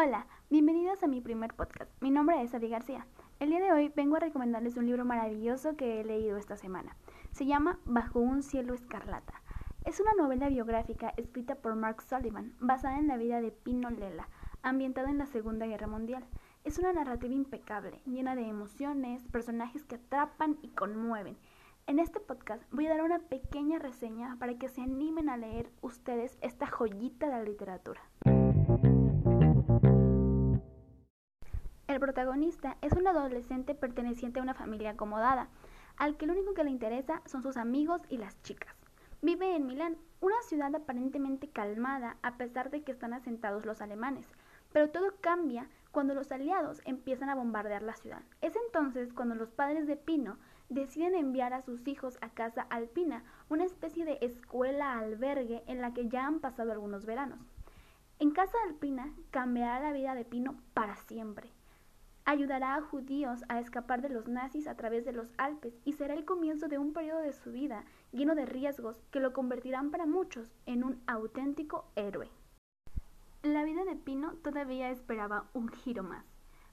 Hola, bienvenidos a mi primer podcast. Mi nombre es Adi García. El día de hoy vengo a recomendarles un libro maravilloso que he leído esta semana. Se llama Bajo un cielo escarlata. Es una novela biográfica escrita por Mark Sullivan, basada en la vida de Pino Lela, ambientada en la Segunda Guerra Mundial. Es una narrativa impecable, llena de emociones, personajes que atrapan y conmueven. En este podcast voy a dar una pequeña reseña para que se animen a leer ustedes esta joyita de la literatura. El protagonista es un adolescente perteneciente a una familia acomodada, al que lo único que le interesa son sus amigos y las chicas. Vive en Milán, una ciudad aparentemente calmada a pesar de que están asentados los alemanes, pero todo cambia cuando los aliados empiezan a bombardear la ciudad. Es entonces cuando los padres de Pino deciden enviar a sus hijos a Casa Alpina, una especie de escuela albergue en la que ya han pasado algunos veranos. En Casa Alpina cambiará la vida de Pino para siempre ayudará a judíos a escapar de los nazis a través de los Alpes y será el comienzo de un periodo de su vida lleno de riesgos que lo convertirán para muchos en un auténtico héroe. La vida de Pino todavía esperaba un giro más.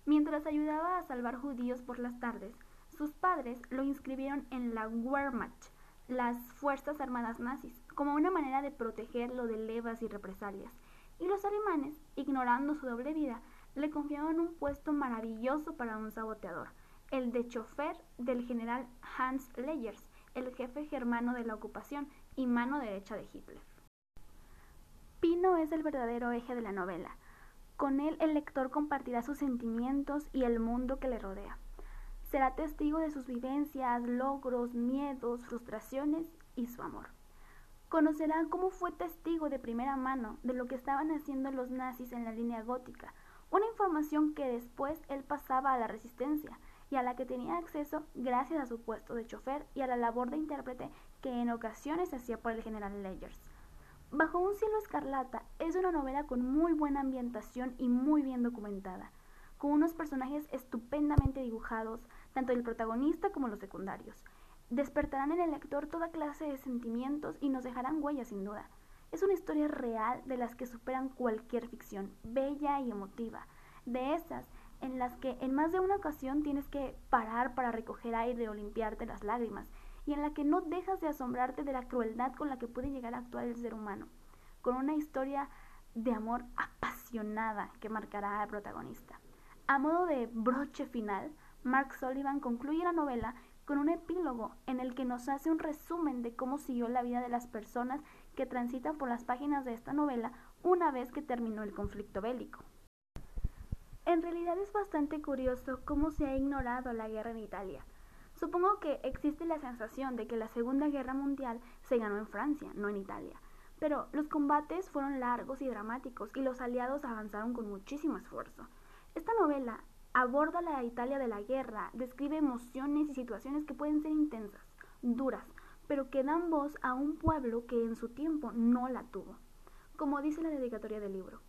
Mientras ayudaba a salvar judíos por las tardes, sus padres lo inscribieron en la Wehrmacht, las Fuerzas Armadas nazis, como una manera de protegerlo de levas y represalias. Y los alemanes, ignorando su doble vida, le confiaban un puesto maravilloso para un saboteador, el de chofer del general Hans Leyers, el jefe germano de la ocupación y mano derecha de Hitler. Pino es el verdadero eje de la novela. Con él el lector compartirá sus sentimientos y el mundo que le rodea. Será testigo de sus vivencias, logros, miedos, frustraciones y su amor. Conocerá cómo fue testigo de primera mano de lo que estaban haciendo los nazis en la línea gótica, una información que después él pasaba a la resistencia y a la que tenía acceso gracias a su puesto de chofer y a la labor de intérprete que en ocasiones hacía por el general Leyers. Bajo un cielo escarlata es una novela con muy buena ambientación y muy bien documentada, con unos personajes estupendamente dibujados, tanto el protagonista como los secundarios. Despertarán en el lector toda clase de sentimientos y nos dejarán huellas sin duda. Es una historia real de las que superan cualquier ficción, bella y emotiva, de esas en las que en más de una ocasión tienes que parar para recoger aire o limpiarte las lágrimas, y en la que no dejas de asombrarte de la crueldad con la que puede llegar a actuar el ser humano, con una historia de amor apasionada que marcará al protagonista. A modo de broche final, Mark Sullivan concluye la novela con un epílogo en el que nos hace un resumen de cómo siguió la vida de las personas que transitan por las páginas de esta novela una vez que terminó el conflicto bélico. En realidad es bastante curioso cómo se ha ignorado la guerra en Italia. Supongo que existe la sensación de que la Segunda Guerra Mundial se ganó en Francia, no en Italia. Pero los combates fueron largos y dramáticos y los aliados avanzaron con muchísimo esfuerzo. Esta novela aborda la Italia de la guerra, describe emociones y situaciones que pueden ser intensas, duras, pero que dan voz a un pueblo que en su tiempo no la tuvo. Como dice la dedicatoria del libro,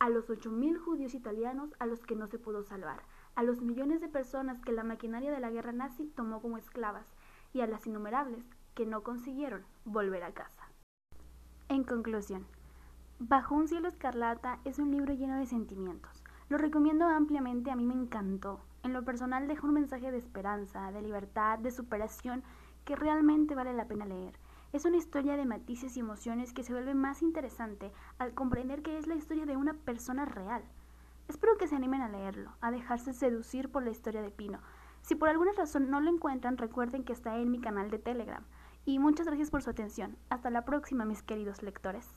a los 8.000 judíos italianos a los que no se pudo salvar, a los millones de personas que la maquinaria de la guerra nazi tomó como esclavas y a las innumerables que no consiguieron volver a casa. En conclusión, Bajo un cielo escarlata es un libro lleno de sentimientos. Lo recomiendo ampliamente, a mí me encantó. En lo personal deja un mensaje de esperanza, de libertad, de superación que realmente vale la pena leer. Es una historia de matices y emociones que se vuelve más interesante al comprender que es la historia de una persona real. Espero que se animen a leerlo, a dejarse seducir por la historia de Pino. Si por alguna razón no lo encuentran, recuerden que está en mi canal de Telegram. Y muchas gracias por su atención. Hasta la próxima, mis queridos lectores.